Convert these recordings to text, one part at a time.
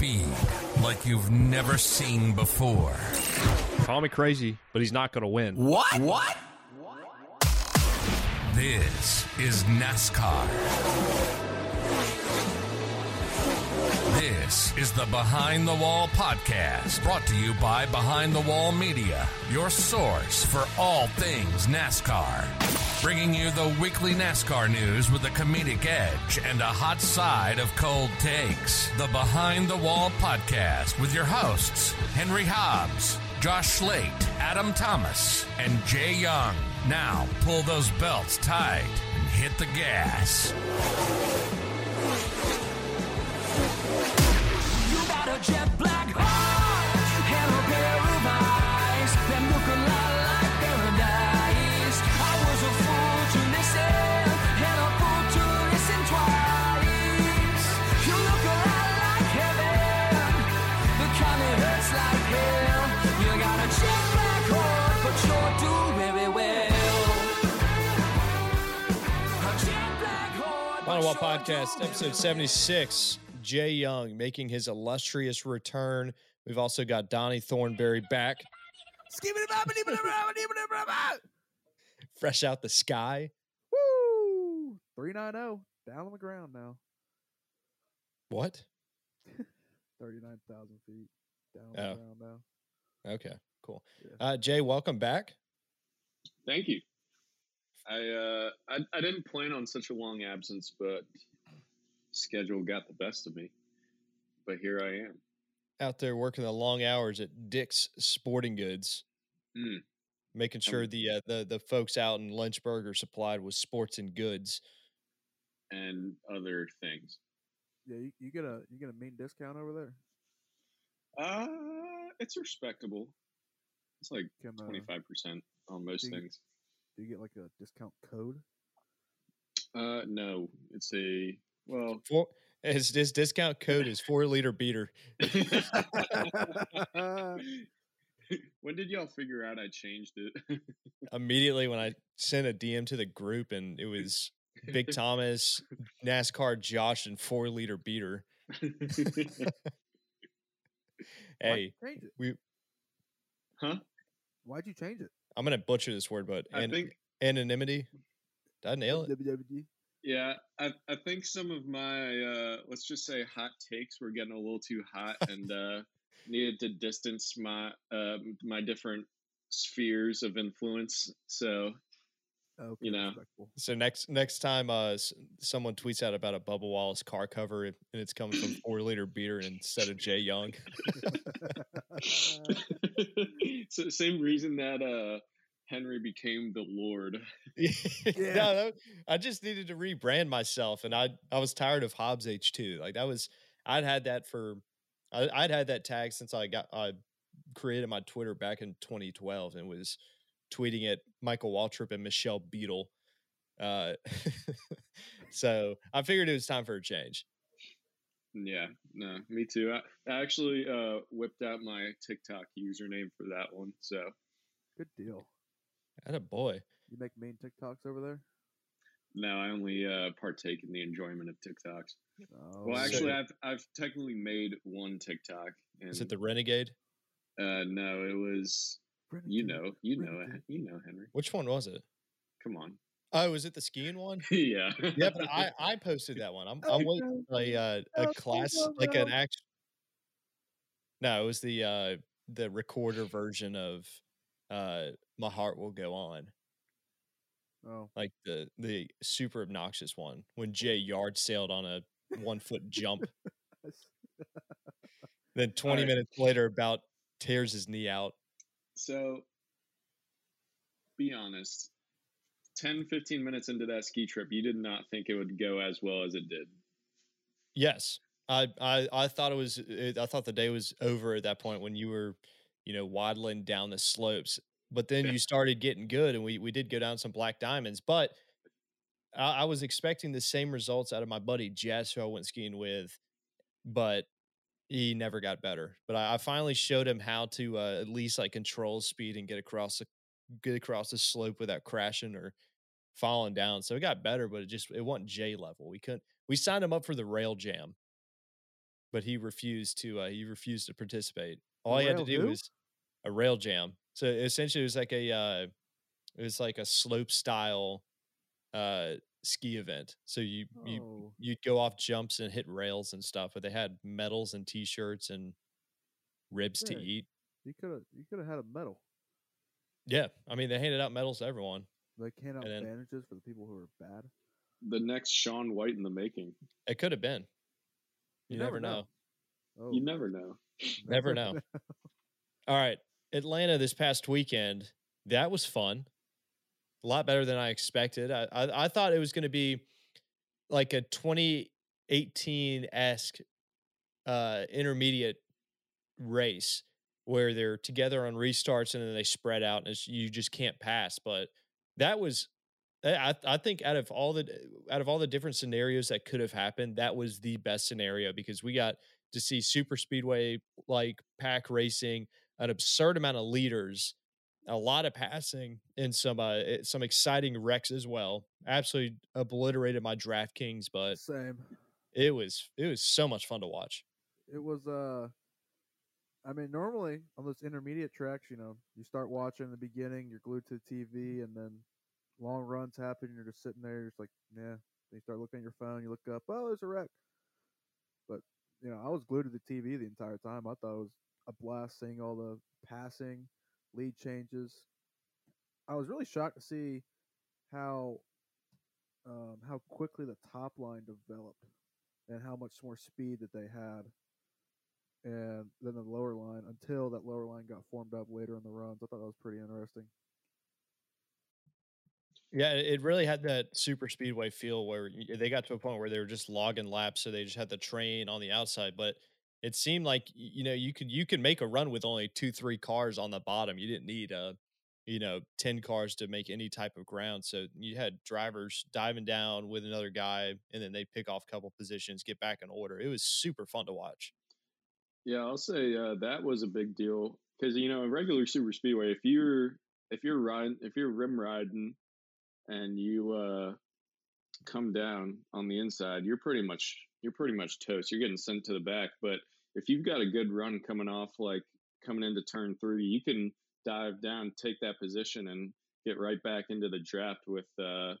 speed like you've never seen before. Call me crazy, but he's not going to win. What? What? This is NASCAR. This is the Behind the Wall podcast, brought to you by Behind the Wall Media, your source for all things NASCAR. Bringing you the weekly NASCAR news with a comedic edge and a hot side of cold takes. The Behind the Wall podcast with your hosts, Henry Hobbs, Josh Slate, Adam Thomas, and Jay Young. Now, pull those belts tight and hit the gas. You got a jet black heart heart. Final Wall but sure Podcast, episode 76. Jay Young making his illustrious return. We've also got Donnie Thornberry back, fresh out the sky. Woo! 390 down on the ground now. What? 39,000 feet down on Oh. the ground now. Okay, cool. Yeah. Uh, Jay, welcome back. Thank you. I, uh, I I didn't plan on such a long absence, but schedule got the best of me. But here I am. Out there working the long hours at Dick's Sporting Goods, Mm. making sure the uh, the the folks out in Lynchburg are supplied with sports and goods. And other things. Yeah, you, you get a you get a mean discount over there. Uh, it's respectable. It's like uh, twenty five percent on most you- things. Do you get like a discount code? Uh, no, it's a well. Four, his, his discount code is four liter beater. when did y'all figure out I changed it? Immediately when I sent a DM to the group and it was Big Thomas, NASCAR Josh, and four liter beater. Hey, change it? we huh? Why'd you change it? I'm gonna butcher this word, but I think anonymity. Did I nail it? WWD. Yeah, I I think some of my uh let's just say hot takes were getting a little too hot and uh needed to distance my uh my different spheres of influence. So Okay, You know. So next next time uh someone tweets out about a Bubba Wallace car cover and it's coming from four liter beater instead of Jay Young. so same reason that uh Henry became the Lord. yeah, Yeah. no, that- I just needed to rebrand myself, and I I was tired of Hobbs H two. Like that was I'd had that for I, I'd had that tag since I got I created my Twitter back in 2012 and was tweeting at Michael Waltrip and Michelle Beadle. Uh, so I figured it was time for a change. Yeah, no, me too. I, I actually uh whipped out my TikTok username for that one. So Good deal. At a boy. You make main TikToks over there? No, I only uh partake in the enjoyment of TikToks. Oh, Well, So- actually, I've I've technically made one TikTok, and Is it the Renegade? uh, no, it was you know you know Renegade. you know Henry. Which one was it? Come on, Oh, was it the skiing one? yeah, Yeah, but I I posted that one. I'm I'm waiting a uh, a class like an no. act. No, it was the uh the recorder version of uh My Heart Will Go On, Oh, like the the super obnoxious one when Jay Yard sailed on a one foot jump. Then 20 right. minutes later, about tears his knee out. So, be honest. 10, 15 minutes into that ski trip, you did not think it would go as well as it did. Yes, I I I thought it was. It, I thought the day was over at that point when you were, you know, waddling down the slopes. But then you started getting good, and we we did go down some black diamonds. But I, I was expecting the same results out of my buddy Jess, who I went skiing with, but he never got better. But I, I finally showed him how to uh, at least like control speed and get across the get across the slope without crashing or falling down. So it got better, but it just it wasn't J level. We couldn't. We signed him up for the rail jam. but he refused to. Uh, he refused to participate. All he had to do who? was a rail jam. So essentially, it was like a uh, it was like a slope style uh, ski event. So you you Oh, you'd go off jumps and hit rails and stuff, but they had medals and T-shirts and ribs to eat. you could have you could have had a medal. Yeah, I mean they handed out medals to everyone. Like hand out And then- bandages for the people who are bad. The next Shaun White in the making. It could have been. You, never, know. Oh, You never know. Never know. All right, Atlanta this past weekend. That was fun. A lot better than I expected. I I, I thought it was going to be like a 2018 esque uh, intermediate race where they're together on restarts and then they spread out and you just can't pass. But that was, I I I think out of all the out of all the different scenarios that could have happened, that was the best scenario because we got to see super speedway like pack racing, an absurd amount of leaders, a lot of passing, and some uh, eh, some exciting wrecks as well. Absolutely obliterated my DraftKings, but Same. it was it was so much fun to watch. It was uh I mean normally on those intermediate tracks, you know, you start watching in the beginning, you're glued to the TV and then long runs happen, you're just sitting there, you're just like, yeah. Then you start looking at your phone, you look up, oh, there's a wreck. But you know, I was glued to the TV the entire time. I thought it was a blast seeing all the passing, lead changes. I was really shocked to see how um, how quickly the top line developed and how much more speed that they had and then the lower line until that lower line got formed up later in the runs. I thought that was pretty interesting. Yeah, it really had that super speedway feel where they got to a point where they were just logging laps, so they just had the train on the outside. But it seemed like you know you could you could make a run with only two three cars on the bottom. You didn't need uh you know ten cars to make any type of ground. So you had drivers diving down with another guy, and then they'd pick off a couple positions, get back in order. It was super fun to watch. Yeah, I'll say uh, that was a big deal because you know, in regular super speedway, if you're if you're riding if you're rim riding and you uh, come down on the inside, you're pretty much you're pretty much toast. You're getting sent to the back. But if you've got a good run coming off, like coming into turn three, you can dive down, take that position, and get right back into the draft with uh,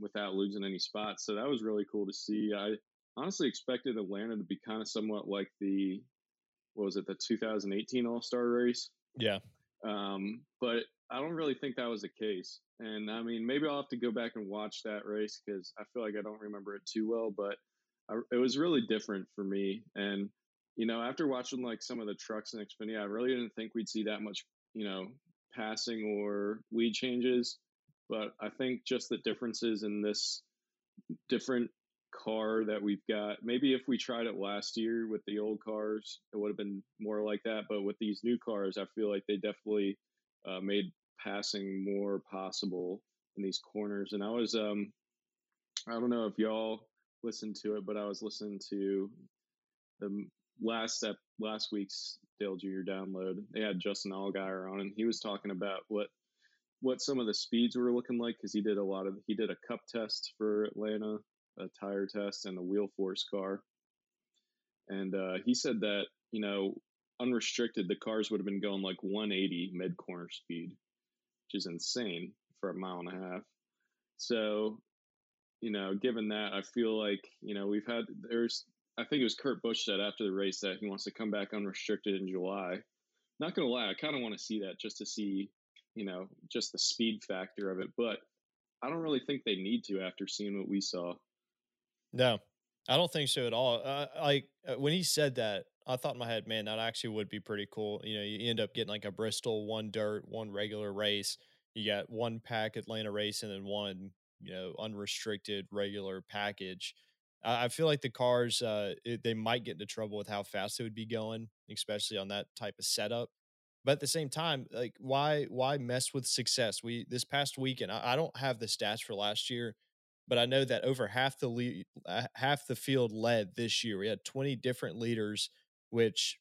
without losing any spots. So that was really cool to see. I honestly expected Atlanta to be kind of somewhat like the what was it the 2018 All Star race, Yeah, um, but I don't really think that was the case. And I mean, maybe I'll have to go back and watch that race because I feel like I don't remember it too well. But I, it was really different for me. And you know, after watching like some of the trucks in Xfinity, I really didn't think we'd see that much, you know, passing or lead changes. But I think just the differences in this different car that we've got. Maybe if we tried it last year with the old cars, it would have been more like that. But with these new cars, I feel like they definitely uh, made passing more possible in these corners. And I was, um, I don't know if y'all listened to it, but I was listening to the last step last week's Dale Jr. download. They had Justin Allgaier on, and he was talking about what what some of the speeds were looking like because he did a lot of he did a cup test for Atlanta, a tire test, and a wheel force car. And uh, he said that you know unrestricted the cars would have been going like 180 mid corner speed, which is insane for a mile and a half. So, you know, given that, I feel like you know we've had there's I think it was Kurt Busch said after the race that he wants to come back unrestricted in July. Not gonna lie, I kind of want to see that just to see, you know, just the speed factor of it. But I don't really think they need to after seeing what we saw. no, I don't think so at all. Uh, like uh, when he said that, I thought in my head, man, that actually would be pretty cool. You know, you end up getting like a Bristol, one dirt, one regular race. You got one pack Atlanta race and then one, you know, unrestricted regular package. I feel like the cars, uh, it, they might get into trouble with how fast it would be going, especially on that type of setup. But at the same time, like why why mess with success? We this past weekend, I, I don't have the stats for last year, but I know that over half the lead, half the field led this year. We had twenty different leaders, which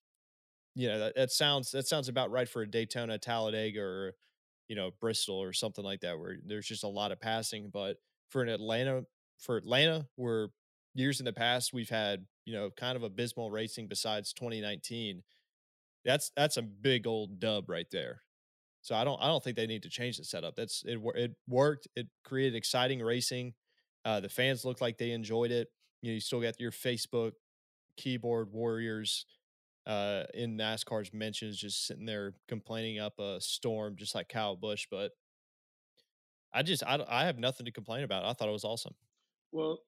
you know that, that sounds that sounds about right for a Daytona, Talladega, or you know Bristol or something like that, where there's just a lot of passing. But for an Atlanta, for Atlanta, where years in the past we've had you know kind of abysmal racing besides 2019 that's that's a big old dub right there. So i don't i don't think they need to change the setup. That's it it worked it created exciting racing uh the fans looked like they enjoyed it. You know you still got your facebook keyboard warriors uh in nascar's mentions just sitting there complaining up a storm just like kyle busch but i just i, I have nothing to complain about i thought it was awesome Well,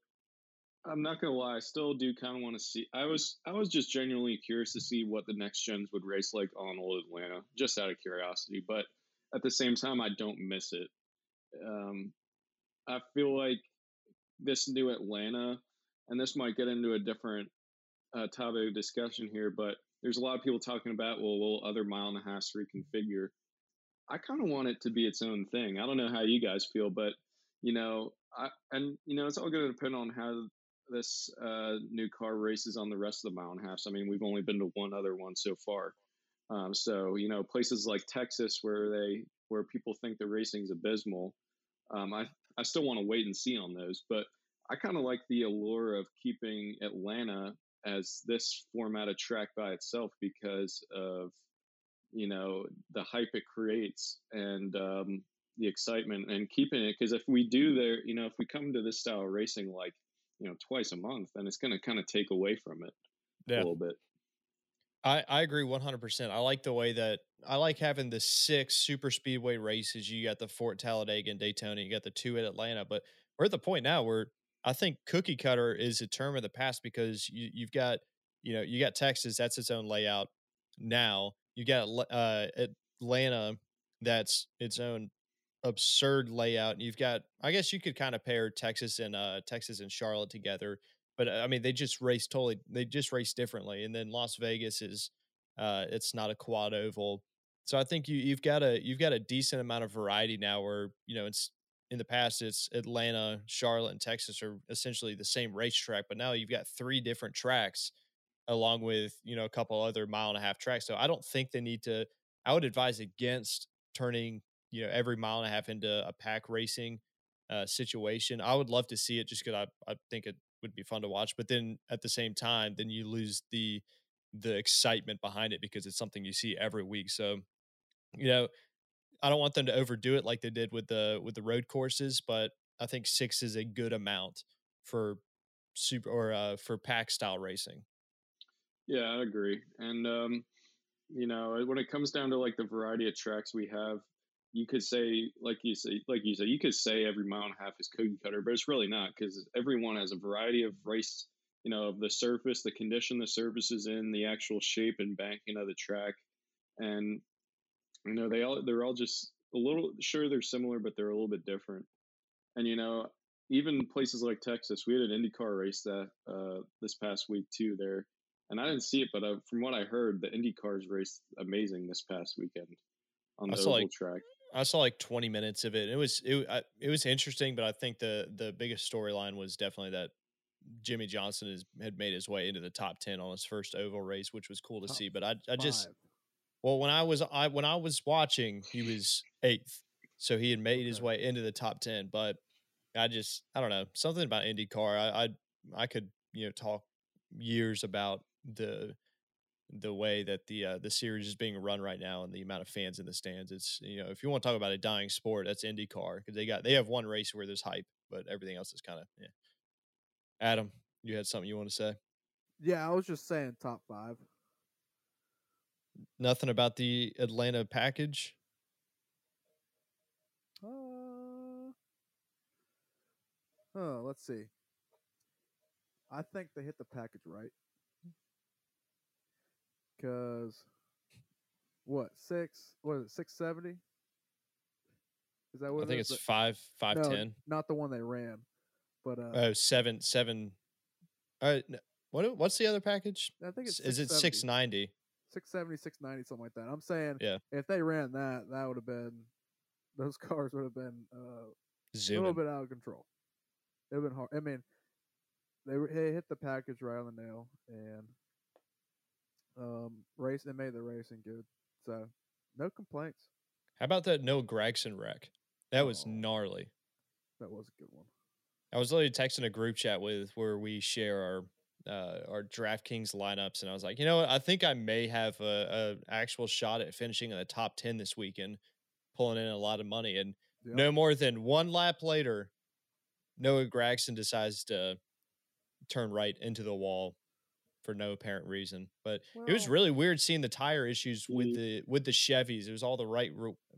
I'm not gonna lie. I still do kind of want to see. I was I was just genuinely curious to see what the next gens would race like on Old Atlanta, just out of curiosity. But at the same time, I don't miss it. Um, I feel like this new Atlanta, and this might get into a different uh, topic discussion here, but there's a lot of people talking about well, will other mile and a half reconfigure? I kind of want it to be its own thing. I don't know how you guys feel, but you know, I, and you know, it's all going to depend on how this uh, new car races on the rest of the mile and a half. I mean, we've only been to one other one so far. Um, so you know, places like Texas where they where people think the racing's abysmal, um, I I still want to wait and see on those. But I kind of like the allure of keeping Atlanta as this format of track by itself because of you know the hype it creates and um, the excitement and keeping it because if we do there you know if we come to this style of racing like you know twice a month then it's going to kind of take away from it a little bit I, I agree 100%. I like the way that I like having the six super speedway races. You got the Fort Talladega and Daytona, you got the two at Atlanta, but we're at the point now where I think cookie cutter is a term of the past because you, you've got, you know, you got Texas, that's its own layout now. You got uh, Atlanta, that's its own absurd layout. And you've got, I guess you could kind of pair Texas and uh, Texas and Charlotte together but uh, I mean, they just race totally. They just race differently. And then Las Vegas is, uh, it's not a quad oval. So I think you you've got a you've got a decent amount of variety now. Where you know it's in the past it's Atlanta, Charlotte, and Texas are essentially the same racetrack, but now you've got three different tracks along with you know a couple other mile and a half tracks. So I don't think they need to. I would advise against turning you know every mile and a half into a pack racing uh, situation. I would love to see it just because I I think it would be fun to watch. But then at the same time, then you lose the the excitement behind it because it's something you see every week. So, you know, I don't want them to overdo it like they did with the with the road courses, but I think six is a good amount for super or uh, for pack style racing. yeah i agree and um, you know when it comes down to like the variety of tracks we have you could say like you say like you say you could say every mile and a half is cookie cutter but it's really not because everyone has a variety of race you know of the surface the condition the surface is in the actual shape and banking of the track and you know they all they're all just a little sure they're similar but they're a little bit different and you know even places like texas we had an indycar race that uh this past week too there and i didn't see it but uh, from what i heard the indycars raced amazing this past weekend on the oval like, track I saw like 20 minutes of it. It was it I, it was interesting, but I think the the biggest storyline was definitely that Jimmie Johnson is, had made his way into the top 10 on his first oval race, which was cool to Top see. But I I just Five. Well, when I was I when I was watching, he was eighth, so he had made his way into the top ten. But I just I don't know something about IndyCar. I I, I could you know talk years about the the way that the uh, the series is being run right now and the amount of fans in the stands. It's you know if you want to talk about a dying sport, that's IndyCar because they got they have one race where there's hype, but everything else is kind of yeah. Adam, you had something you want to say? Yeah, I was just saying top five. Nothing about the Atlanta package. Uh, oh, let's see. I think they hit the package right. Cause what six? What is it? Six seventy? Is that what I it think is? it's five five no, ten. Not the one they ran, but uh, Oh, seven, seven. Uh, n- what? What's the other package? I think it's Is it six ninety? 670, 690, something like that. I'm saying, Yeah. if they ran that, that would have been those cars would have been uh, a little bit out of control. It would have been hard. I mean, they, were- they hit the package right on the nail and um, race. They made the racing good, so no complaints. How about that Noah Gragson wreck? That was Oh. gnarly. That was a good one. I was literally texting a group chat with where we share our uh, our DraftKings lineups, and I was like, you know what? I think I may have a, a actual shot at finishing in the top ten this weekend, pulling in a lot of money. And Yep. no more than one lap later, Noah Gragson decides to turn right into the wall for no apparent reason. But it was really weird seeing the tire issues with the with the Chevys. It was all the right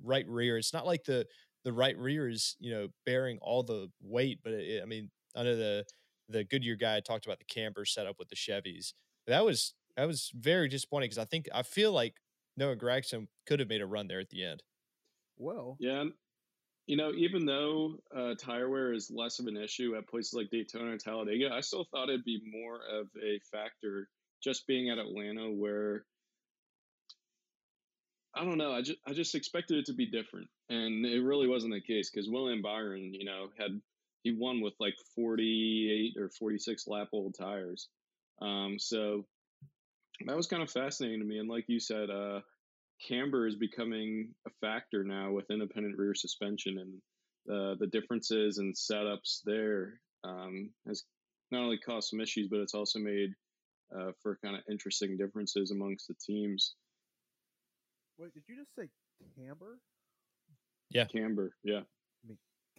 right rear. It's not like the the right rear is you know bearing all the weight, but it, I mean, under the the Goodyear guy talked about the camber setup with the Chevys. That was that was very disappointing because I think I feel like Noah Gragson could have made a run there at the end. Well, Yeah, and, you know, even though uh, tire wear is less of an issue at places like Daytona and Talladega, I still thought it'd be more of a factor just being at Atlanta, where I don't know. I just I just expected it to be different, and it really wasn't the case because William Byron, you know, had he won with like forty eight or forty six lap old tires, um, so that was kind of fascinating to me. And like you said, uh, camber is becoming a factor now with independent rear suspension and uh, the differences and setups there um, has not only caused some issues, but it's also made uh, for kind of interesting differences amongst the teams. wait, did you just say camber? Yeah. Camber, yeah. I mean,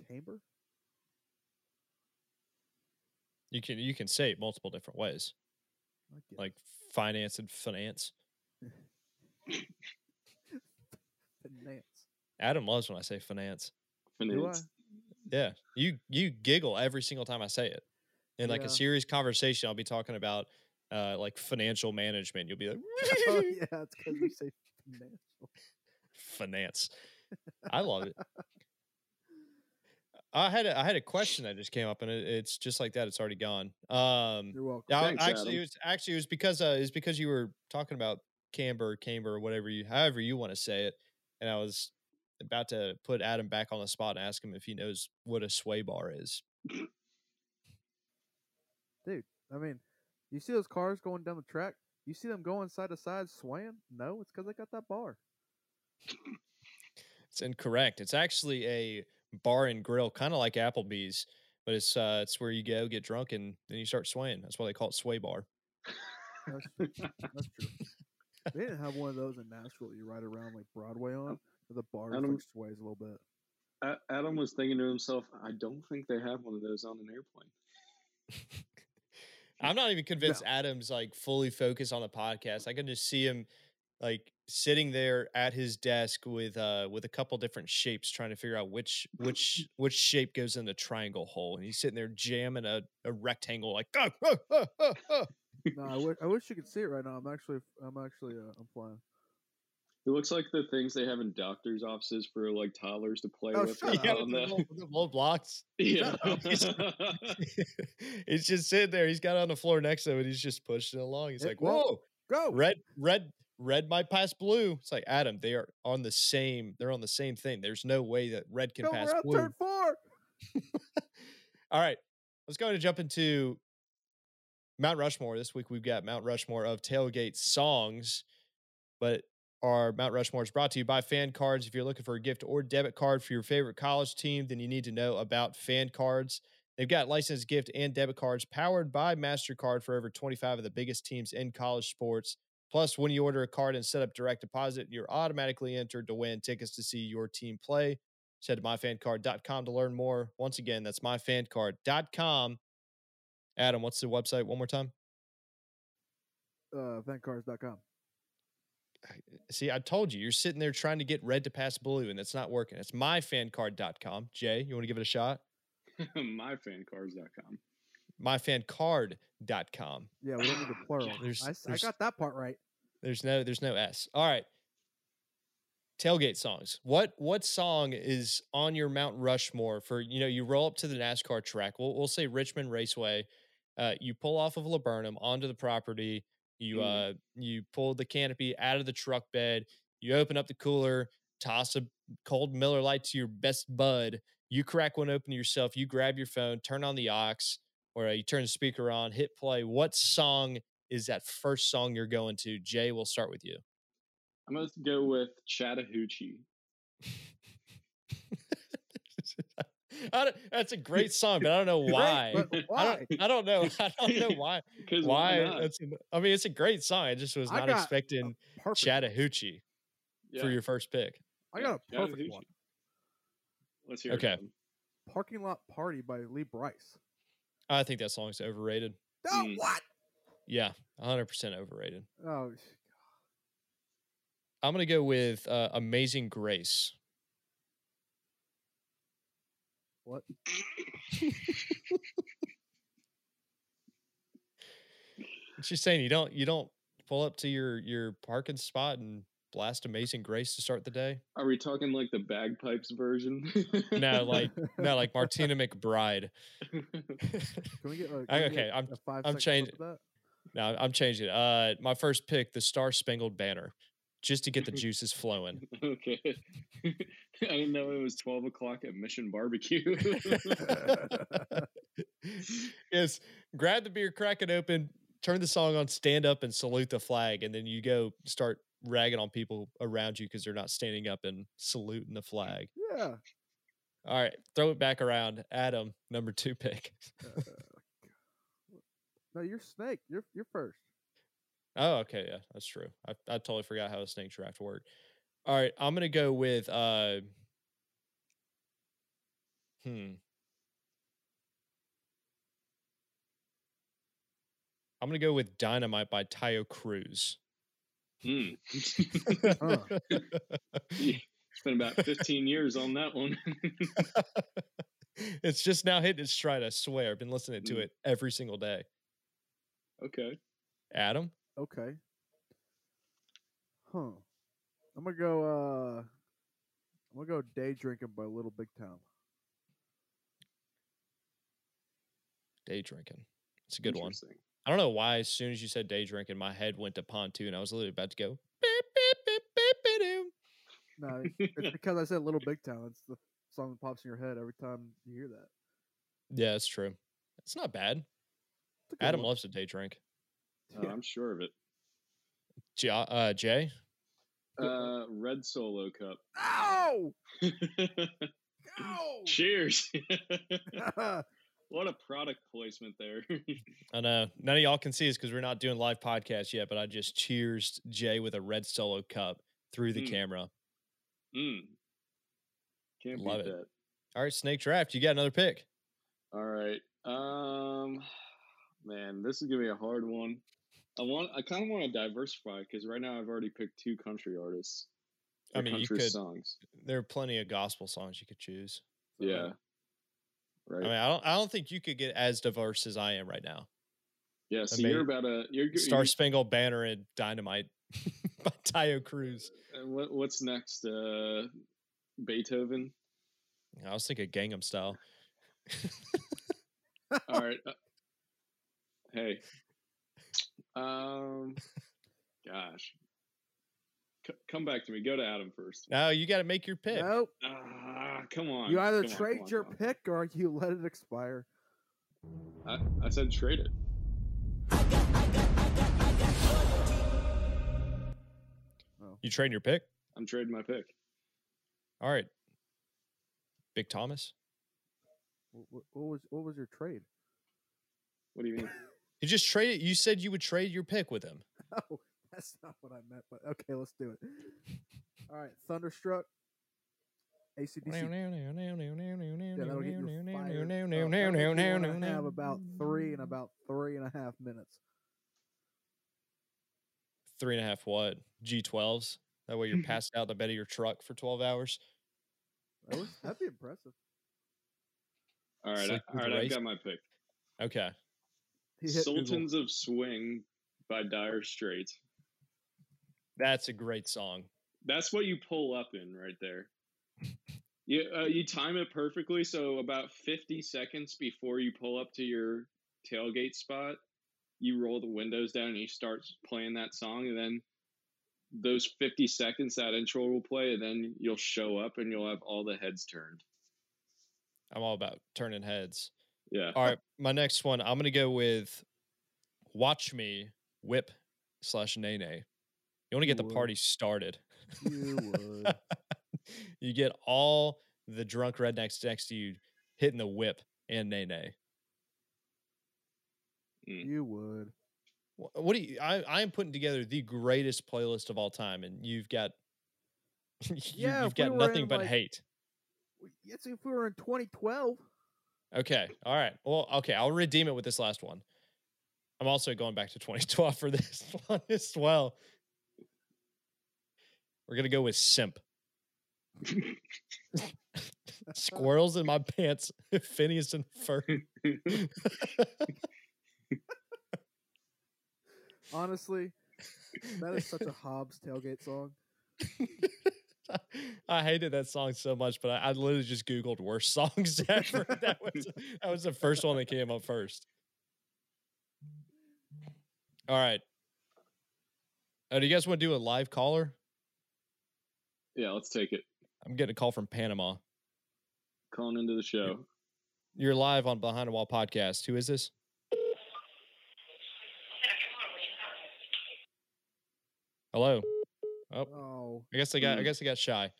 Camber? You can you can say it multiple different ways, I like finance and finance. finance. Adam loves when I say finance. Finance. Yeah, you you giggle every single time I say it. In like Yeah. a serious conversation, I'll be talking about uh, like financial management. You'll be like, oh yeah, it's because we say financial. finance. I love it. I had a, I had a question that just came up, and it, it's just like that. It's already gone. Um, You're welcome. yeah, I- Thanks, actually, Adam. it was actually it was because uh, it was because you were talking about camber, camber, or whatever you, however you want to say it, and I was about to put Adam back on the spot and ask him if he knows what a sway bar is. Dude, I mean, you see those cars going down the track? You see them going side to side swaying? No, it's because they got that bar. It's incorrect. It's actually a bar and grill, kind of like Applebee's, but it's uh, it's where you go get drunk and then you start swaying. That's why they call it sway bar. That's true. That's true. They didn't have one of those in Nashville that you ride around like Broadway on. The bar Adam- like sways a little bit. Adam was thinking to himself, I don't think they have one of those on an airplane. I'm not even convinced Adam's like fully focused on the podcast. I can just see him like sitting there at his desk with uh with a couple different shapes trying to figure out which which which shape goes in the triangle hole and he's sitting there jamming a, a rectangle like "Ah, ah, ah, ah, ah." No, I wish I wish you could see it right now. I'm actually I'm actually uh, I'm flying. It looks like the things they have in doctors' offices for like toddlers to play Oh, with. shut yeah, on the the- little, the little blocks yeah. He's- he's just sitting there he's got it on the floor next to him and he's just pushing it along he's It like won't- whoa Go. red red red might pass blue it's like adam they are on the same they're on the same thing there's no way that red can Go pass blue turn four. all right let's go ahead and jump into mount rushmore this week we've got mount rushmore of tailgate songs but our mount rushmore is brought to you by fan cards if you're looking for a gift or debit card for your favorite college team then you need to know about fan cards They've got licensed gift and debit cards powered by MasterCard for over 25 of the biggest teams in college sports. Plus, when you order a card and set up direct deposit, you're automatically entered to win tickets to see your team play. Just head to myfancard.com to learn more. Once again, that's myfancard.com. Adam, what's the website one more time? Uh, fancars.com. See, I told you, you're sitting there trying to get red to pass blue, and it's not working. It's myfancard.com. Jay, you want to give it a shot? myfancars.com. Myfancard.com. Yeah, we don't need the plural. There's- I, s- I there's- got that part right. There's no there's no S. All right. Tailgate songs. What what song is on your Mount Rushmore for you know you roll up to the NASCAR track. We'll we'll say Richmond Raceway. Uh, you pull off of Laburnum onto the property. You Mm. uh you pull the canopy out of the truck bed. You open up the cooler, toss a cold Miller Lite to your best bud. You crack one open yourself. You grab your phone, turn on the aux, or uh, you turn the speaker on, hit play. What song is that first song you're going to? Jay, we'll start with you. I'm going to go with Chattahoochee. I don't, that's a great song, but I don't know Great, why. I why? don't, I don't know. I don't know why. Why? why? That's. an- I mean, it's a great song. I just was not expecting Perfect. Chattahoochee Yeah, for your first pick. I got a perfect one. Let's hear Okay. it. Adam. Parking lot party by Lee Brice. I think that song's overrated. Oh, Mm. what? Yeah, 100% overrated. Oh, God. I'm gonna go with uh, "Amazing Grace." what? She's saying you don't you don't pull up to your your parking spot and blast "Amazing Grace" to start the day. Are we talking like the bagpipes version? No, like no, like Martina McBride. Can we get? Uh, I- can we get okay, I'm- a five I'm changing- of? No, I'm changing it. Uh, my first pick, the Star Spangled Banner, just to get the juices flowing. okay. I didn't know it was twelve o'clock at Mission Barbecue. is grab the beer, crack it open, turn the song on, stand up and salute the flag, and then you go start ragging on people around you because they're not standing up and saluting the flag. Yeah. All right, throw it back around. Adam, number two pick. Uh, no, you're Snake. You're you're first. Oh, okay, yeah, that's true. I, I totally forgot how the snake draft worked. All right, I'm gonna go with uh hmm. I'm gonna go with Dynamite by Taio Cruz. Hmm. Huh. been about fifteen years on that one. it's just now hitting its stride, I swear. I've been listening to Mm. it every single day. okay. Adam? Okay. Huh. I'm gonna go. uh I'm gonna go day drinking by Little Big Town. Day drinking. It's a good one. Interesting. I don't know why as soon as you said day drinking, my head went to pontoon. I was literally about to go beep, beep, beep, beep, beep, doo. No, it's because I said Little Big Town. It's the song that pops in your head every time you hear that. Yeah, it's true. It's not bad. It's Adam one. loves a day drink. Oh, Yeah. I'm sure of it. J- uh, Jay? Uh, red solo cup. Ow! Ow! Cheers. What a product placement there. I know none of y'all can see us because we're not doing live podcast yet, but I just cheers Jay with a red solo cup through the Mm. camera. mm. Can't Love beat it. that. All right, Snake Draft, you got another pick. All right. Um, man, this is gonna be a hard one. I want. I kind of want to diversify because right now I've already picked two country artists. I mean, you could- songs. There are plenty of gospel songs you could choose. Yeah. Right. I mean, I don't, I don't think you could get as diverse as I am right now. yeah. So mean, you're about a. You're, you're Star Spangled Banner and Dynamite by Taio Cruz. uh, what, what's next? Uh, Beethoven. I was thinking Gangnam Style. All right. Uh, hey. Um. Gosh. C- come back to me. Go to Adam first. Now you got to make your pick. Nope. Ah, come on. You either come trade come on, your on. pick or you let it expire. I, I said trade it. You trading your pick? I'm trading my pick. All right. Big Thomas. What, what was what was your trade? What do you mean? You just traded. You said you would trade your pick with him. Oh, that's not what I meant. But okay, let's do it. All right, Thunderstruck. ACDC. Yeah, that'll get you fired up. Oh, that'll make you wanna have about three and about three and a half minutes. Three and a half what? G12s. That way you're passed out the bed of your truck for 12 hours. That was that'd be impressive. All right, Sleep I, with all the right, I've got my pick. Okay. He hit Google. Sultans of Swing by Dire Straits. That's a great song. That's what you pull up in right there. You uh, you time it perfectly, so about fifty seconds before you pull up to your tailgate spot, you roll the windows down and you start playing that song, and then those fifty seconds that intro will play, and then you'll show up and you'll have all the heads turned. I'm all about turning heads. Yeah. All right. My next one, I'm going to go with Watch Me Whip slash Nene. You want to get the would. party started. You would. you get all the drunk rednecks next to you hitting the whip and nay nay. Mm. You would. What do you? I I am putting together the greatest playlist of all time, and you've got you, Yeah, you've if we got nothing in, but like- hate. Yes, if we were in 2012. Okay, all right. Well, okay, I'll redeem it with this last one. I'm also going back to 2012 for this one as well. We're gonna go with simp. Squirrels in my pants, Phineas and Ferb. Honestly, that is such a Hobbs tailgate song. I hated that song so much, but I, I literally just Googled worst songs ever. that was that was the first one that came up first. All right. Uh, do you guys want to do a live caller? Yeah, let's take it. I'm getting a call from Panama. Calling into the show. You're live on Behind the Wall podcast. Who is this? Hello. Oh, Oh, I guess I got. I Hmm. guess I got shy.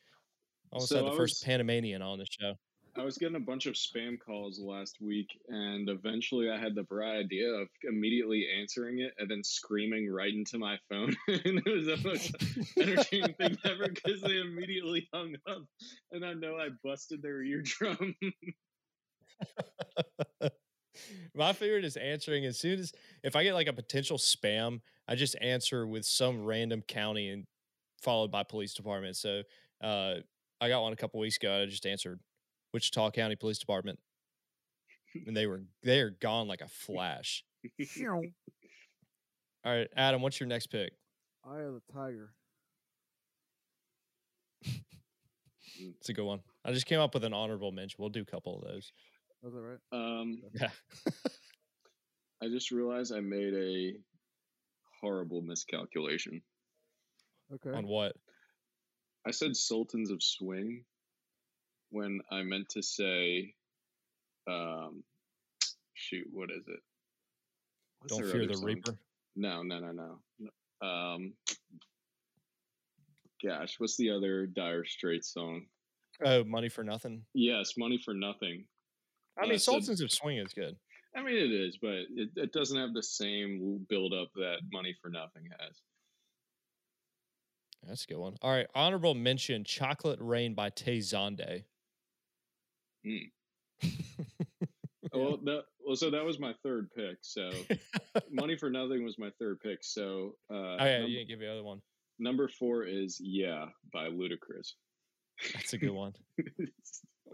Almost So had the I first was- Panamanian on the show. I was getting a bunch of spam calls last week, and eventually I had the bright idea of immediately answering it and then screaming right into my phone. and it was the most entertaining thing ever because they immediately hung up, and I know I busted their eardrum. My favorite is answering as soon as if I get like a potential spam, I just answer with some random county and followed by police department. So uh, I got one a couple weeks ago. I just answered Wichita County Police Department, and they were they are gone like a flash. All right, Adam, what's your next pick? Eye of the Tiger. It's a good one. I just came up with an honorable mention. We'll do a couple of those. Was that right? um, Yeah. I just realized I made a horrible miscalculation. Okay. On what? I said Sultans of Swing when I meant to say, um, shoot, what is it? What's Don't fear the song? Reaper. No, no, no, no. Um, gosh, what's the other Dire Straits song? Oh, money for nothing. Yes, Money for Nothing. I Uh, mean, so- Sultans of Swing is good. I mean, it is, but it, it doesn't have the same build up that Money for Nothing has. That's a good one. All right, honorable mention: "Chocolate Rain" by Tay Zonday. Mm. Well, that, well, so that was my third pick. So Money for Nothing was my third pick. So uh, Oh yeah, num- you didn't give the other one. number four is Yeah by Ludacris. That's a good one.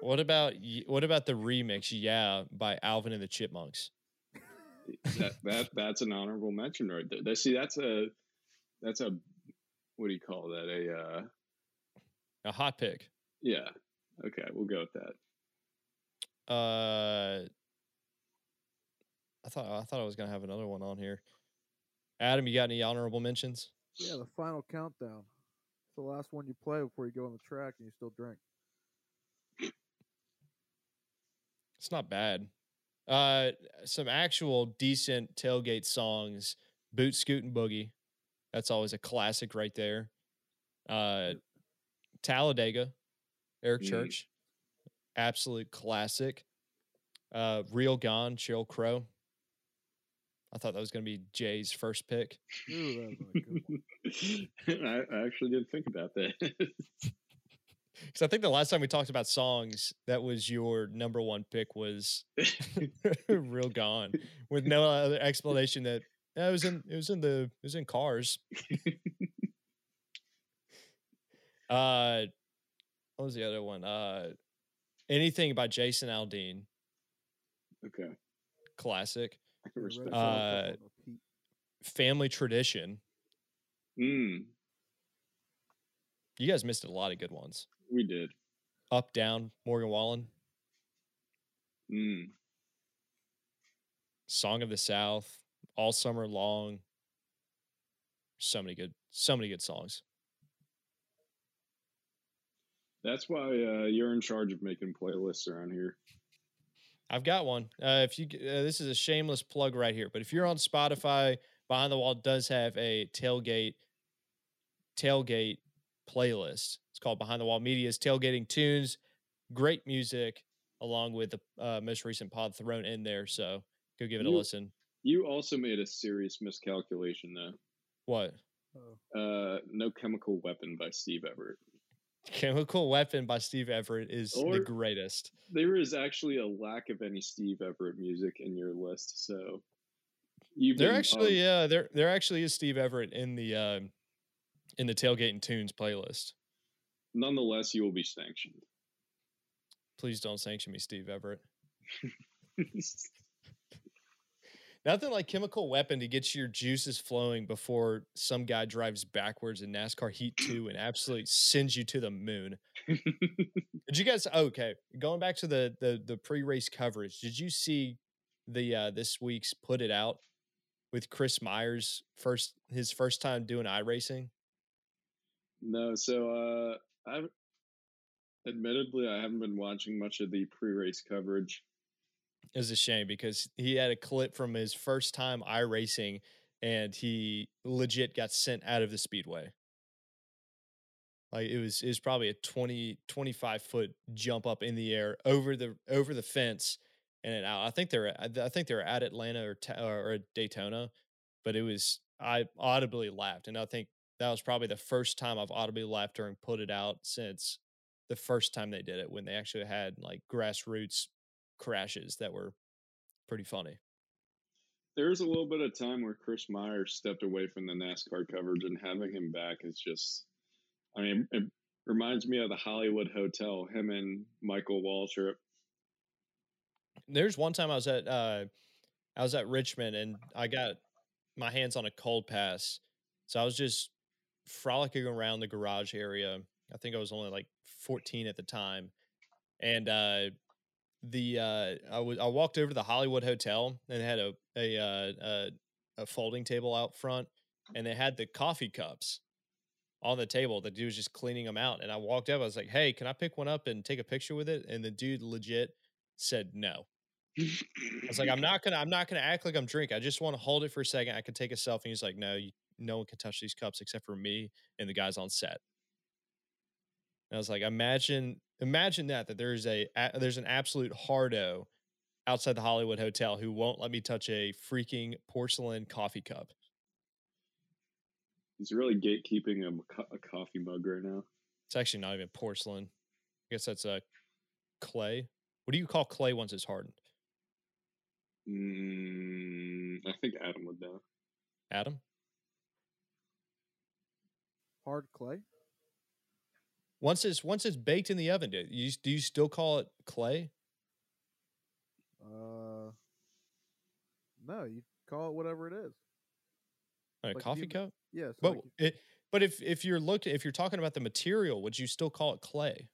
What about what about the remix? Yeah, by Alvin and the Chipmunks. that that that's an honorable mention right there. That, see, that's a that's a what do you call that? A uh, A hot pick. yeah. Okay, we'll go with that. Uh, I thought I thought I was gonna have another one on here. Adam, you got any honorable mentions? Yeah, the final countdown. It's the last one you play before you go on the track and you still drink. It's not bad. Uh, some actual decent tailgate songs. Boot Scoot and Boogie. That's always a classic right there. Uh, Talladega, Eric Mm. Church. Absolute classic. Uh, Real Gone, Sheryl Crow. I thought that was going to be Jay's first pick. Ooh, that was a good one. I, I actually didn't think about that. Because I think the last time we talked about songs, that was your number one pick was Real Gone, with no other explanation that "Yeah, it was in it was in the it was in cars. uh, what was the other one? Uh, anything by Jason Aldean, okay, classic. I Yeah, respect Red that. Sox Uh, up on repeat. Family tradition. Mm, You guys missed a lot of good ones. we did. Up down Morgan Wallen, Mm, Song of the South, All Summer Long. So many good, so many good songs. That's why uh, you're in charge of making playlists around here. I've got one. Uh, if you, uh, this is a shameless plug right here, but if you're on Spotify, Behind the Wall does have a tailgate tailgate playlist. It's called Behind the Wall Media's Tailgating Tunes. Great music. along with the uh, most recent pod thrown in there. So go give it a listen. You also made a serious miscalculation though. What? Oh. Uh, no chemical weapon by Steve Everett. Chemical Weapon by Steve Everett is Or- the greatest. There is actually a lack of any Steve Everett music in your list, so you've There actually, yeah, there there actually is Steve Everett in the uh, in the tailgate and tunes playlist. nonetheless, you will be sanctioned. Please don't sanction me, Steve Everett. Nothing like chemical weapon to get your juices flowing before some guy drives backwards in NASCAR Heat 2 and absolutely sends you to the moon. Did you guys okay, going back to the the the pre-race coverage, did you see the uh this week's put it out with Chris Myers first his first time doing iRacing? no, so uh, I've admittedly I haven't been watching much of the pre-race coverage. It was a shame because he had a clip from his first time iRacing and he legit got sent out of the speedway. Like it was it was probably a 20 25 foot jump up in the air over the over the fence and out. I think they're I think they're at Atlanta or or Daytona, but it was I audibly laughed and I think that was probably the first time I've audibly laughed during put it out since the first time they did it when they actually had like grassroots crashes that were pretty funny. There was a little bit of time where Chris Myers stepped away from the NASCAR coverage, and having him back is just, I mean, it reminds me of the Hollywood Hotel. Him and Michael Waltrip. There's one time I was at uh I was at Richmond and I got my hands on a cold pass. So I was just frolicking around the garage area. I think I was only like 14 at the time. And uh the uh I was I walked over to the Hollywood Hotel and had a a uh a, a folding table out front and they had the coffee cups on the table. The dude was just cleaning them out and I walked up I was like, "Hey, can I pick one up and take a picture with it?" And the dude legit said no. I was like, I'm not gonna, I'm not gonna act like I'm drinking. I just want to hold it for a second. I can take a selfie. He's like, no, you, no one can touch these cups except for me and the guys on set. And I was like, imagine, imagine that that there's a, a there's an absolute hardo outside the Hollywood Hotel who won't let me touch a freaking porcelain coffee cup. He's really gatekeeping a, co- a coffee mug right now. It's actually not even porcelain. I guess that's a clay. What do you call clay once it's hardened? Mm, I think Adam would know. Adam? Hard clay. Once it's once it's baked in the oven, do you do you still call it clay? Uh, no, you call it whatever it is. A Like coffee you- cup? Yes. But it, but if if you're looking if you're talking about the material, would you still call it clay?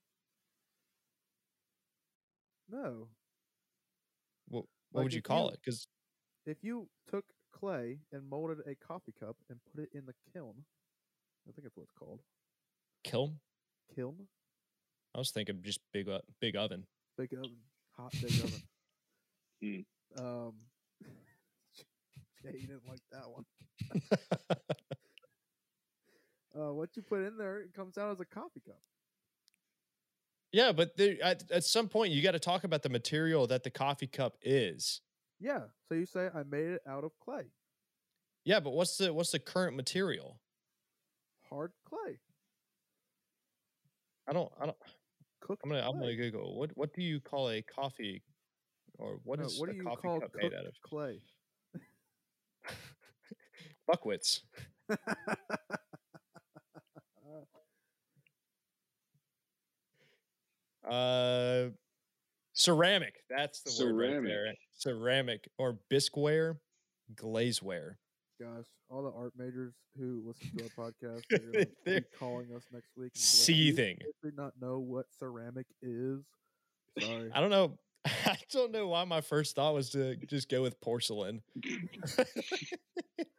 no. What, what Like would you call you- it? Because If you took clay and molded a coffee cup and put it in the kiln, I think that's what it's called. kiln. Kiln, I was thinking just big big oven. big oven, hot big oven. Mm. Um, yeah, you didn't like that one. Uh, what you put in there, it comes out as a coffee cup. yeah, but there, at at some point you got to talk about the material that the coffee cup is. Yeah. So you say I made it out of clay, Yeah, but what's the what's the current material? hard clay, I don't I don't. cooked. I'm gonna I'm gonna Google what what do you call a coffee or what No, is what a do you coffee call cup made out of? clay? Buckwits. Uh, ceramic. That's the word right Ceramic. there. Ceramic or bisqueware, glazeware. Gosh, all the art majors who listen to our podcast are gonna be calling us next week. and be like, "You Seething. Do not know what ceramic is. Sorry. I don't know. I don't know why my first thought was to just go with porcelain.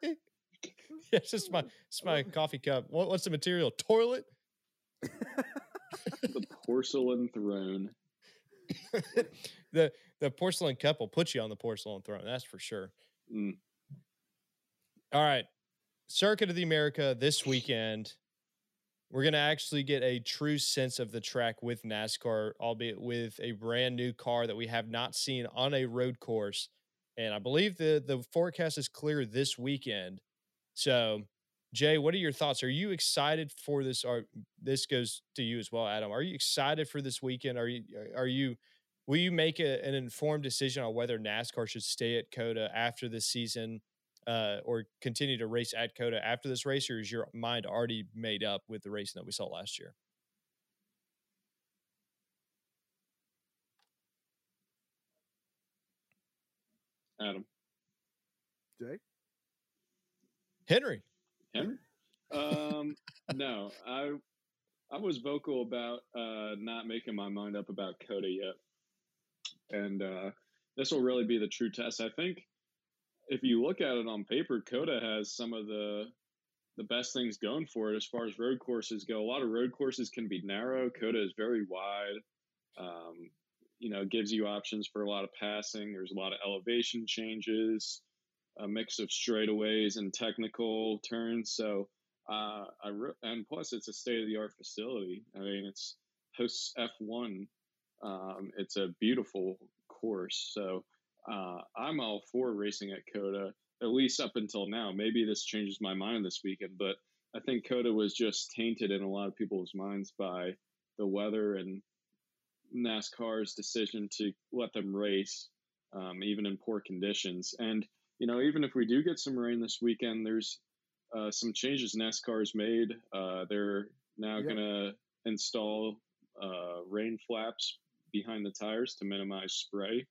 yeah, it's just my it's my coffee cup. What, what's the material? Toilet. The porcelain throne. the the porcelain cup will put you on the porcelain throne. That's for sure. Mm. All right. Circuit of the America this weekend. we're gonna actually get a true sense of the track with NASCAR, albeit with a brand new car that we have not seen on a road course. And I believe the the forecast is clear this weekend. So, Jay, what are your thoughts? Are you excited for this? Or this goes to you as well, Adam. Are you excited for this weekend? Are you are you will you make a, an informed decision on whether NASCAR should stay at COTA after this season? Uh, or continue to race at COTA after this race, or is your mind already made up with the racing that we saw last year? Adam. Jay? Henry. Henry? um, no, I I was vocal about uh, not making my mind up about COTA yet, and uh, this will really be the true test. I think if you look at it on paper, COTA has some of the the best things going for it as far as road courses go. A lot of road courses can be narrow. COTA is very wide. Um, you know, gives you options for a lot of passing. There's a lot of elevation changes, a mix of straightaways and technical turns. So, uh, I re- and plus it's a state of the art facility. I mean, it's hosts F1. Um, it's a beautiful course. So, uh, I'm all for racing at COTA, at least up until now. Maybe this changes my mind this weekend, but I think COTA was just tainted in a lot of people's minds by the weather and NASCAR's decision to let them race, um, even in poor conditions. And, you know, even if we do get some rain this weekend, there's uh, some changes NASCAR's made. Uh, they're now Yep. going to install uh, rain flaps behind the tires to minimize spray.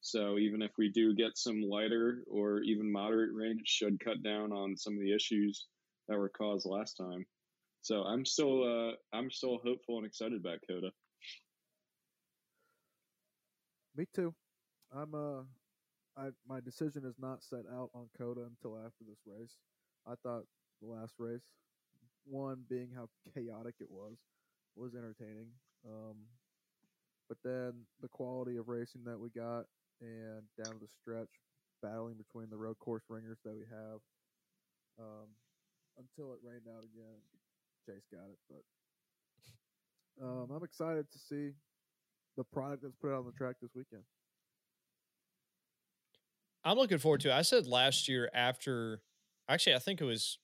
So even if we do get some lighter or even moderate rain, it should cut down on some of the issues that were caused last time. So I'm still uh, I'm still hopeful and excited about COTA. Me too. I'm uh I my decision is not set out on COTA until after this race. I thought the last race, one being how chaotic it was, was entertaining. Um but then the quality of racing that we got and down the stretch, battling between the road course ringers that we have. Um until it rained out again. Chase got it, but um, I'm excited to see the product that's put out on the track this weekend. I'm looking forward to it. I said last year after, actually, I think it was,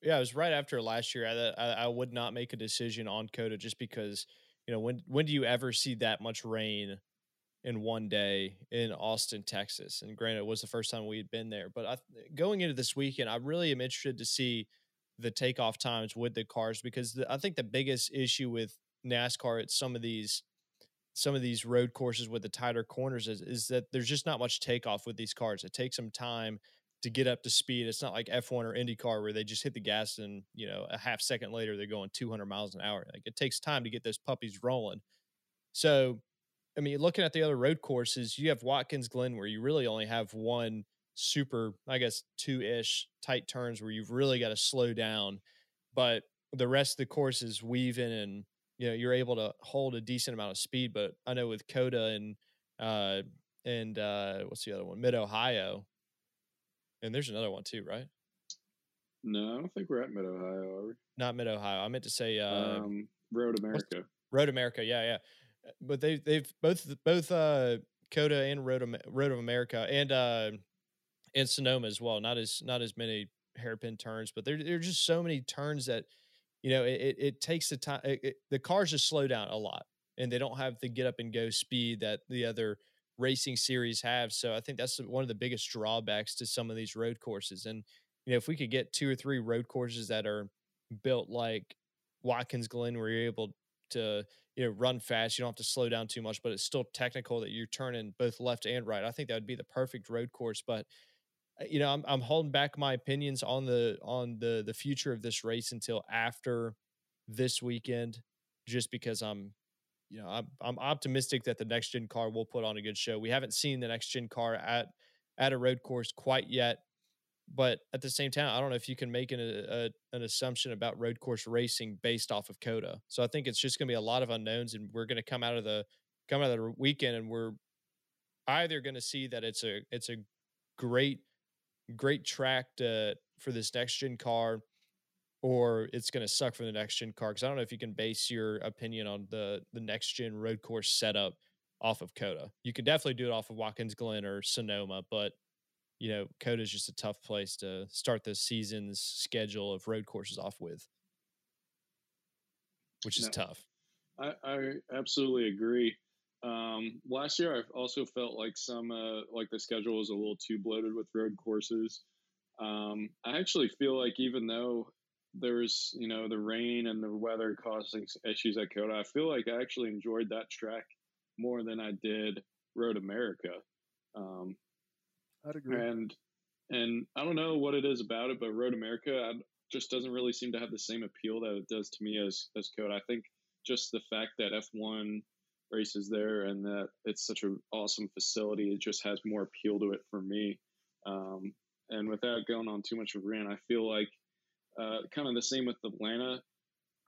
yeah, it was right after last year that I, I would not make a decision on COTA just because, you know, when when do you ever see that much rain in one day in Austin, Texas? And granted, it was the first time we had been there, but I, going into this weekend, I really am interested to see the takeoff times with the cars because the, I think the biggest issue with NASCAR at some of these some of these road courses with the tighter corners is, is that there's just not much takeoff with these cars. It takes some time to get up to speed. It's not like F1 or IndyCar where they just hit the gas and, you know, a half second later they're going 200 miles an hour. Like it takes time to get those puppies rolling. So, I mean, looking at the other road courses, you have Watkins Glen where you really only have one super, I guess, two ish tight turns where you've really got to slow down. But the rest of the course is weaving and you know you're able to hold a decent amount of speed but i know with COTA and uh and uh what's the other one mid ohio and there's another one too right No, I don't think we're at Mid Ohio, are we? not mid ohio i meant to say uh um, Road America. road america yeah yeah but they they've both both uh COTA and road, Am- road of america and uh and sonoma as well not as not as many hairpin turns but there there are just so many turns that you know it, it, it takes the time it, it- the cars just slow down a lot and they don't have the get up and go speed that the other racing series have so i think that's one of the biggest drawbacks to some of these road courses and you know if we could get two or three road courses that are built like watkins glen where you're able to you know run fast you don't have to slow down too much but it's still technical that you're turning both left and right. I think that would be the perfect road course but uh, you know I'm, I'm holding back my opinions on the on the the future of this race until after this weekend just because i'm you know i'm, I'm optimistic that the next gen car will put on a good show. We haven't seen the next gen car at at a road course quite yet but at the same time i don't know if you can make an, uh, a, an assumption about road course racing based off of COTA so i think it's just going to be a lot of unknowns and we're going to come out of the come out of the weekend and we're either going to see that it's a it's a great great track to, for this next gen car or it's going to suck for the next gen car. Because I don't know if you can base your opinion on the the next gen road course setup off of COTA. You can definitely do it off of Watkins Glen or Sonoma, but you know, COTA is just a tough place to start the season's schedule of road courses off with, which is No. tough. I, I absolutely agree. Um, last year, I also felt like some uh, like the schedule was a little too bloated with road courses. Um, I actually feel like even though there's you know the rain and the weather causing issues at COTA, I feel like I actually enjoyed that track more than I did Road America. Um, I'd agree. and and I don't know what it is about it, but Road America I, just doesn't really seem to have the same appeal that it does to me as as COTA. I think just the fact that F1 races there and that it's such an awesome facility, it just has more appeal to it for me. Um, and without going on too much of a rant, I feel like uh, kind of the same with Atlanta.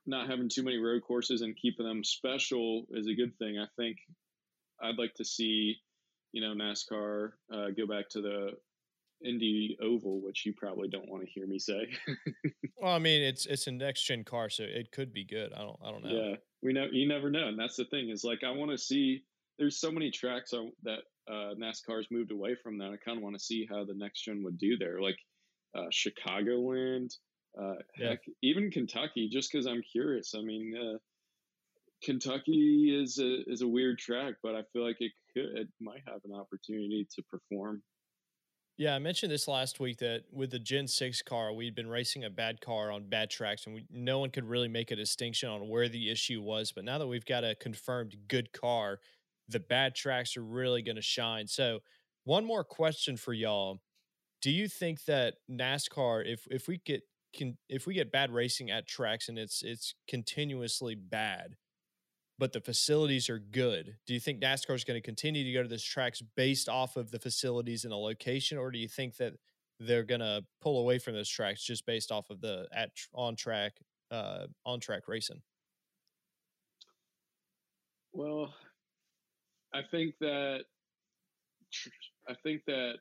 Not having too many road courses and keeping them special is a good thing. I think I'd like to see you know NASCAR uh, go back to the Indy Oval, which you probably don't want to hear me say. Well, I mean, it's it's a next gen car, so it could be good. I don't I don't know. yeah, we know you never know, and that's the thing is like I want to see. There's so many tracks that uh, NASCAR's moved away from that. I kind of want to see how the next gen would do there, like uh, Chicagoland, uh, Yeah. heck, even Kentucky, just because I'm curious. I mean. Uh, Kentucky is a is a weird track, but I feel like it could it might have an opportunity to perform. Yeah, I mentioned this last week that with the Gen 6 car, we'd been racing a bad car on bad tracks, and we, no one could really make a distinction on where the issue was. But now that we've got a confirmed good car, the bad tracks are really going to shine. So, one more question for y'all: Do you think that NASCAR, if if we get can if we get bad racing at tracks and it's it's continuously bad, but the facilities are good. Do you think NASCAR is going to continue to go to these tracks based off of the facilities and the location, or do you think that they're going to pull away from those tracks just based off of the at on track uh, on track racing? Well, I think that I think that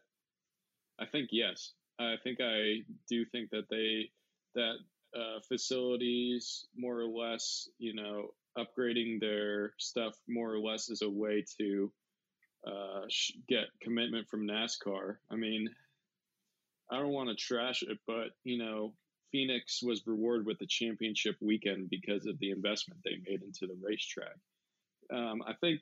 I think yes. I think I do think that they that uh, facilities more or less, you know, upgrading their stuff more or less is a way to uh, get commitment from NASCAR. I mean, I don't want to trash it, but you know, Phoenix was rewarded with the championship weekend because of the investment they made into the racetrack. Um, I think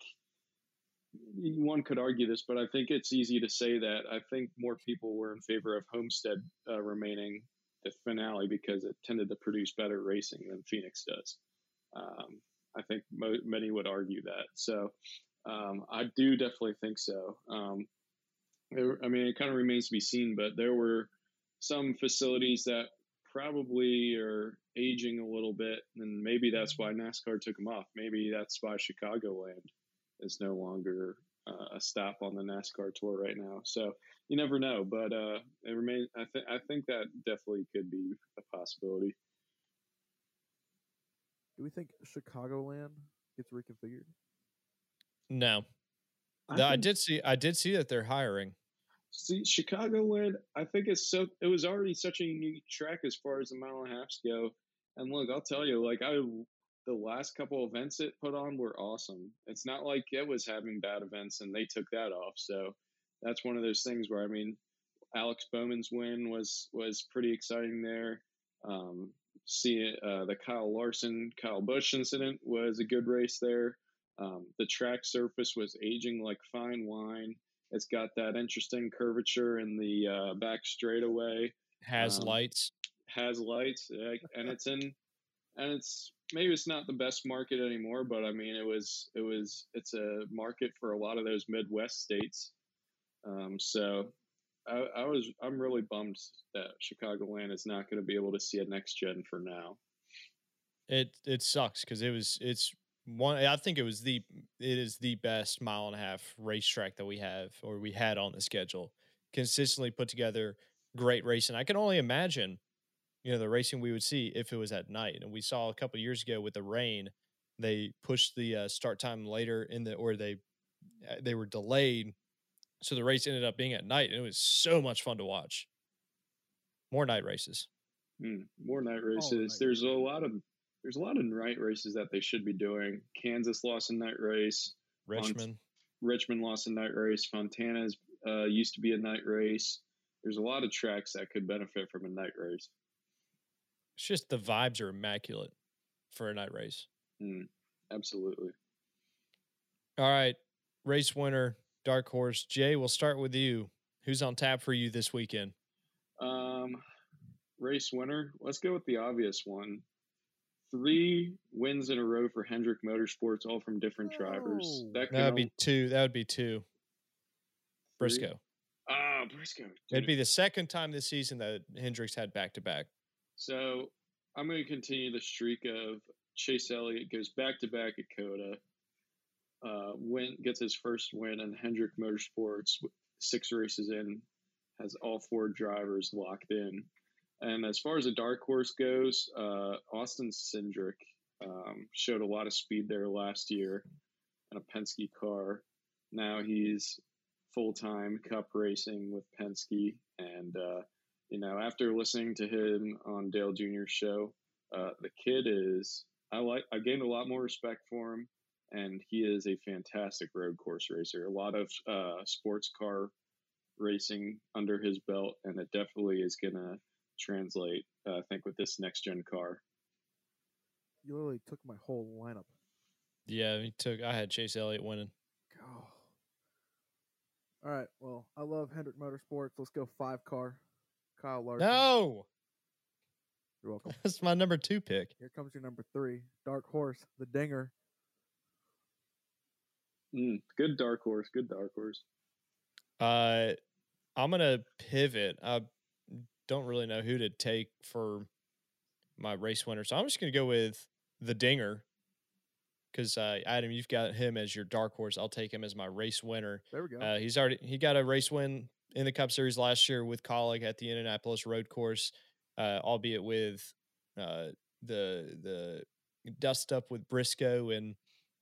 one could argue this, but I think it's easy to say that I think more people were in favor of Homestead uh, remaining the finale because it tended to produce better racing than Phoenix does. Um, I think mo- many would argue that. So um, I do definitely think so. Um, I mean, it kind of remains to be seen, but there were some facilities that probably are aging a little bit, and maybe that's why NASCAR took them off. Maybe that's why Chicagoland is no longer uh, a stop on the NASCAR tour right now. So you never know, but uh, it remains. I think I think that definitely could be a possibility. Do we think Chicagoland gets reconfigured? No, The- I think- did see I did see that they're hiring. See, Chicagoland, I think it's so. It was already such a unique track as far as the mile and a halfs go. And look, I'll tell you, like I, the last couple events it put on were awesome. It's not like it was having bad events and they took that off. So that's one of those things where I mean, Alex Bowman's win was was pretty exciting there. Um, see uh, the Kyle Larson, Kyle Busch incident was a good race there. Um, the track surface was aging like fine wine. It's got that interesting curvature in the uh, back straightaway. Has Um, lights. Has lights, and it's in, and it's maybe it's not the best market anymore, but I mean it was it was it's a market for a lot of those Midwest states. Um, so I, I was I'm really bummed that Chicagoland is not going to be able to see a next gen for now. It it sucks because it was it's one. I think it was the it is the best mile and a half racetrack that we have or we had on the schedule. Consistently put together, great racing. I can only imagine, you know, the racing we would see if it was at night. And we saw a couple years ago with the rain, they pushed the uh, start time later in the or they uh, they were delayed, so the race ended up being at night, and it was so much fun to watch. More night races. Hmm, more night night races. There's a lot of there's a lot of night races that they should be doing. Kansas lost a night race. Richmond. Richmond lost a night race. Fontana's uh, used to be a night race. There's a lot of tracks that could benefit from a night race. It's just the vibes are immaculate for a night race. Hmm, absolutely. All right. Race winner, dark horse. Jay, we'll start with you. Who's on tap for you this weekend? Um, race winner. Let's go with the obvious one. Three wins in a row for Hendrick Motorsports, all from different drivers. Oh. That That would be two. That would be two. Briscoe. Ah, Briscoe. It'd be the second time this season that Hendricks had back to back. So I'm going to continue the streak of Chase Elliott goes back to back at COTA. Uh, win gets his first win in Hendrick Motorsports. Six races in, has all four drivers locked in. And as far as a dark horse goes, uh, Austin Cindric um, showed a lot of speed there last year in a Penske car. Now he's full time Cup racing with Penske, and uh, you know, after listening to him on Dale Jr.'s show, uh, the kid is I like I gained a lot more respect for him, and he is a fantastic road course racer. A lot of uh, sports car racing under his belt, and it definitely is gonna translate. Uh, I think with this next gen car. You literally took my whole lineup. Yeah, he took. I had Chase Elliott winning. Oh. All right. Well, I love Hendrick Motorsports. Let's go five car. Kyle Larson. No, You're welcome. that's my number two pick. Here comes your number three. Dark Horse, the Dinger. Mm, good dark horse. Good dark horse. Uh, I'm gonna pivot. I don't really know who to take for my race winner, so I'm just gonna go with the Dinger. Because uh, Adam, you've got him as your dark horse. I'll take him as my race winner. There we go. Uh, he's already he got a race win in the Cup Series last year with Kaulig at the Indianapolis Road Course, uh, albeit with uh, the the dust up with Briscoe and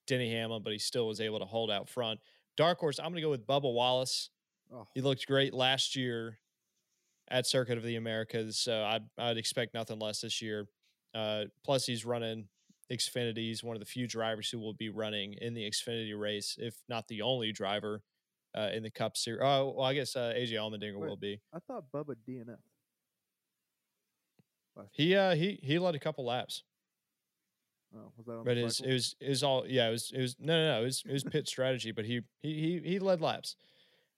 Denny Hamlin, but he still was able to hold out front. Dark horse, I'm going to go with Bubba Wallace. oh, He looked great last year at Circuit of the Americas, so I'd, I'd expect nothing less this year. Uh, plus, he's running Xfinity. He's one of the few drivers who will be running in the Xfinity race, if not the only driver uh, in the Cup Series. Oh, well, I guess uh, AJ Allmendinger Wait. will be. I thought Bubba DNF. He uh he he led a couple laps, Oh, was that on but it was it was it was all yeah it was it was no no no it was it was pit strategy, but he he he he led laps.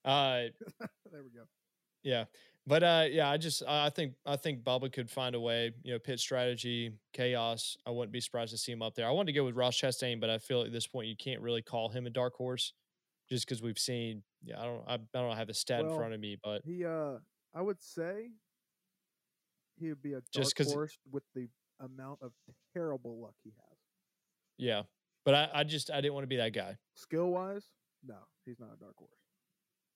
Uh, there we go. Yeah. But uh yeah, I just I think I think Bubba could find a way, you know, pit strategy, chaos. I wouldn't be surprised to see him up there. I wanted to go with Ross Chastain, but I feel at this point you can't really call him a dark horse just because we've seen yeah, I don't I, I don't have a stat in front of me, but He, uh, I would say he would be a dark Just horse with the amount of terrible luck he has. yeah. But I, I just I didn't want to be that guy. Skill wise, no, he's not a dark horse.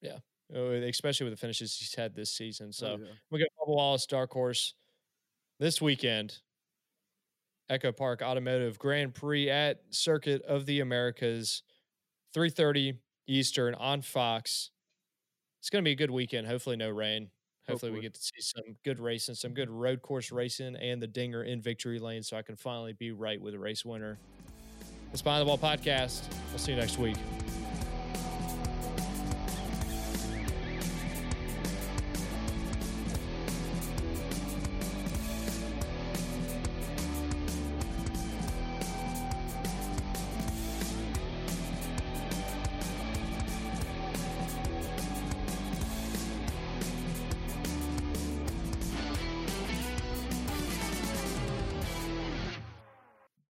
Yeah, oh, Especially with the finishes he's had this season. So Oh, yeah. we got Bubba Wallace, Dark Horse, this weekend. EchoPark Automotive Grand Prix at Circuit of the Americas, 3:30 Eastern on Fox. It's going to be a good weekend. Hopefully, no rain. Hopefully, we get to see some good racing, some good road course racing, and the dinger in victory lane, so I can finally be right with a race winner. It's Behind the Ball podcast. I'll see you next week.